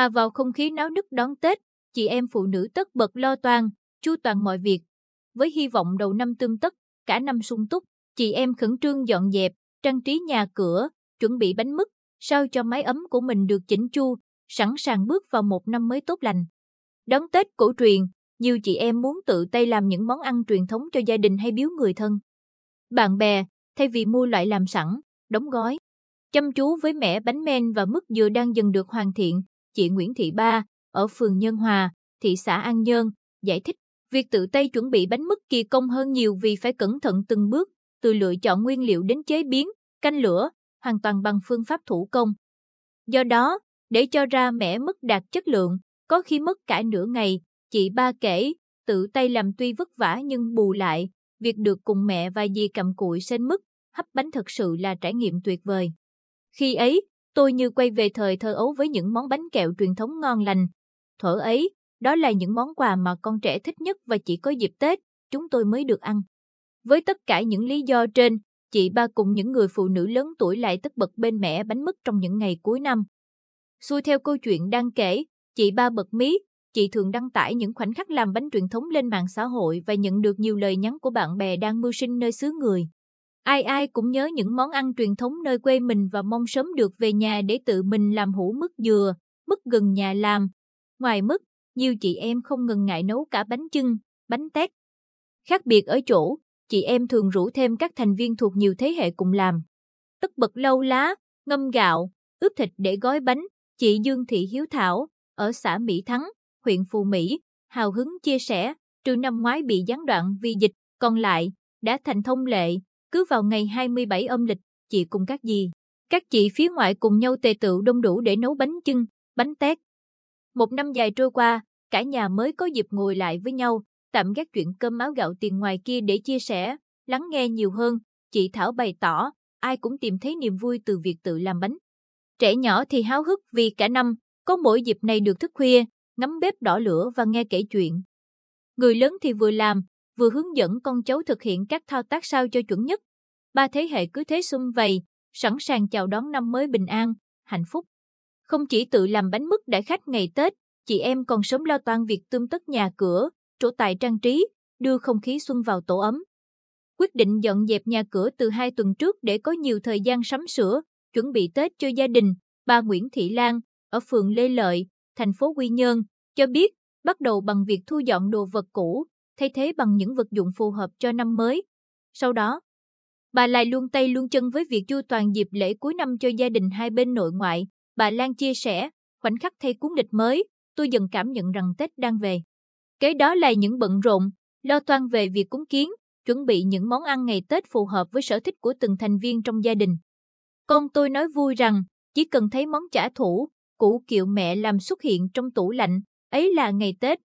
Hòa vào không khí náo nức đón Tết, chị em phụ nữ tất bật lo toan, chu toàn mọi việc. Với hy vọng đầu năm tương tất, cả năm sung túc, chị em khẩn trương dọn dẹp, trang trí nhà cửa, chuẩn bị bánh mứt, sao cho mái ấm của mình được chỉnh chu, sẵn sàng bước vào một năm mới tốt lành. Đón Tết cổ truyền, nhiều chị em muốn tự tay làm những món ăn truyền thống cho gia đình hay biếu người thân. Bạn bè, thay vì mua loại làm sẵn, đóng gói. Chăm chú với mẻ bánh men và mứt dừa đang dần được hoàn thiện, chị Nguyễn Thị Ba, ở phường Nhân Hòa, thị xã An Nhơn, giải thích, việc tự tay chuẩn bị bánh mứt kỳ công hơn nhiều vì phải cẩn thận từng bước, từ lựa chọn nguyên liệu đến chế biến, canh lửa, hoàn toàn bằng phương pháp thủ công. Do đó, để cho ra mẻ mứt đạt chất lượng, có khi mất cả nửa ngày, chị ba kể, tự tay làm tuy vất vả nhưng bù lại, việc được cùng mẹ và dì cầm cụi sên mứt, hấp bánh thật sự là trải nghiệm tuyệt vời. Khi ấy, tôi như quay về thời thơ ấu với những món bánh kẹo truyền thống ngon lành. Thuở ấy, đó là những món quà mà con trẻ thích nhất và chỉ có dịp Tết, chúng tôi mới được ăn. Với tất cả những lý do trên, chị ba cùng những người phụ nữ lớn tuổi lại tất bật bên mẹ bánh mứt trong những ngày cuối năm. Xuôi theo câu chuyện đang kể, chị ba bật mí, chị thường đăng tải những khoảnh khắc làm bánh truyền thống lên mạng xã hội và nhận được nhiều lời nhắn của bạn bè đang mưu sinh nơi xứ người. Ai ai cũng nhớ những món ăn truyền thống nơi quê mình và mong sớm được về nhà để tự mình làm hũ mứt dừa, mứt gần nhà làm. Ngoài mứt, nhiều chị em không ngần ngại nấu cả bánh chưng, bánh tét. Khác biệt ở chỗ, chị em thường rủ thêm các thành viên thuộc nhiều thế hệ cùng làm. Tất bật lâu lá, ngâm gạo, ướp thịt để gói bánh, chị Dương Thị Hiếu Thảo, ở xã Mỹ Thắng, huyện Phù Mỹ, hào hứng chia sẻ, trừ năm ngoái bị gián đoạn vì dịch, còn lại, đã thành thông lệ, cứ vào ngày 27 âm lịch, chị cùng các dì, các chị phía ngoại cùng nhau tề tựu đông đủ để nấu bánh chưng, bánh tét. Một năm dài trôi qua, cả nhà mới có dịp ngồi lại với nhau, tạm gác chuyện cơm áo gạo tiền ngoài kia để chia sẻ, lắng nghe nhiều hơn. Chị Thảo bày tỏ, ai cũng tìm thấy niềm vui từ việc tự làm bánh. Trẻ nhỏ thì háo hức vì cả năm, có mỗi dịp này được thức khuya, ngắm bếp đỏ lửa và nghe kể chuyện. Người lớn thì vừa làm, vừa hướng dẫn con cháu thực hiện các thao tác sao cho chuẩn nhất. Ba thế hệ cứ thế xung vầy, sẵn sàng chào đón năm mới bình an, hạnh phúc. Không chỉ tự làm bánh mứt đãi khách ngày Tết, chị em còn sớm lo toan việc tươm tất nhà cửa, trổ tài trang trí, đưa không khí xuân vào tổ ấm. Quyết định dọn dẹp nhà cửa từ hai tuần trước để có nhiều thời gian sắm sửa, chuẩn bị Tết cho gia đình, bà Nguyễn Thị Lan, ở phường Lê Lợi, thành phố Quy Nhơn, cho biết bắt đầu bằng việc thu dọn đồ vật cũ, thay thế bằng những vật dụng phù hợp cho năm mới. Sau đó, bà lại luôn tay luôn chân với việc chu toàn dịp lễ cuối năm cho gia đình hai bên nội ngoại. Bà Lan chia sẻ, khoảnh khắc thay cuốn lịch mới, tôi dần cảm nhận rằng Tết đang về. Kế đó là những bận rộn, lo toan về việc cúng kiến, chuẩn bị những món ăn ngày Tết phù hợp với sở thích của từng thành viên trong gia đình. Con tôi nói vui rằng, chỉ cần thấy món chả thủ, củ kiệu mẹ làm xuất hiện trong tủ lạnh, ấy là ngày Tết.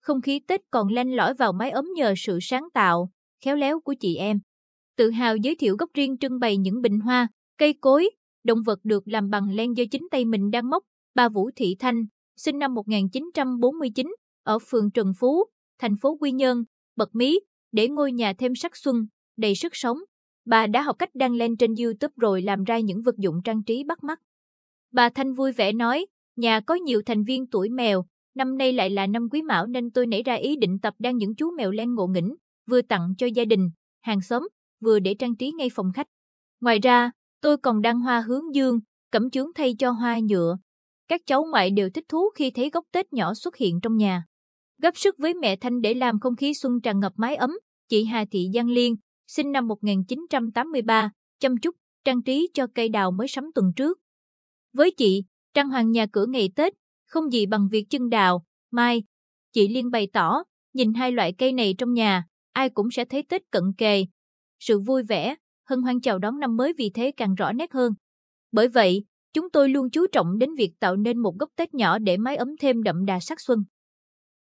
Không khí Tết còn len lỏi vào mái ấm nhờ sự sáng tạo, khéo léo của chị em. Tự hào giới thiệu góc riêng trưng bày những bình hoa, cây cối, động vật được làm bằng len do chính tay mình đang móc. Bà Vũ Thị Thanh, sinh năm 1949, ở phường Trần Phú, thành phố Quy Nhơn, bật mí, để ngôi nhà thêm sắc xuân, đầy sức sống. Bà đã học cách đăng lên trên YouTube rồi làm ra những vật dụng trang trí bắt mắt. Bà Thanh vui vẻ nói, nhà có nhiều thành viên tuổi mèo, năm nay lại là năm quý mão nên tôi nảy ra ý định tập đăng những chú mèo len ngộ nghĩnh, vừa tặng cho gia đình, hàng xóm, vừa để trang trí ngay phòng khách. Ngoài ra, tôi còn đăng hoa hướng dương, cẩm chướng thay cho hoa nhựa. Các cháu ngoại đều thích thú khi thấy gốc Tết nhỏ xuất hiện trong nhà. Gấp sức với mẹ Thanh để làm không khí xuân tràn ngập mái ấm, chị Hà Thị Giang Liên, sinh năm 1983, chăm chút, trang trí cho cây đào mới sắm tuần trước. Với chị, trang hoàng nhà cửa ngày Tết, không gì bằng việc chân đào, mai. Chị Liên bày tỏ, nhìn hai loại cây này trong nhà, ai cũng sẽ thấy Tết cận kề. Sự vui vẻ, hân hoan chào đón năm mới vì thế càng rõ nét hơn. Bởi vậy, chúng tôi luôn chú trọng đến việc tạo nên một góc Tết nhỏ để mái ấm thêm đậm đà sắc xuân.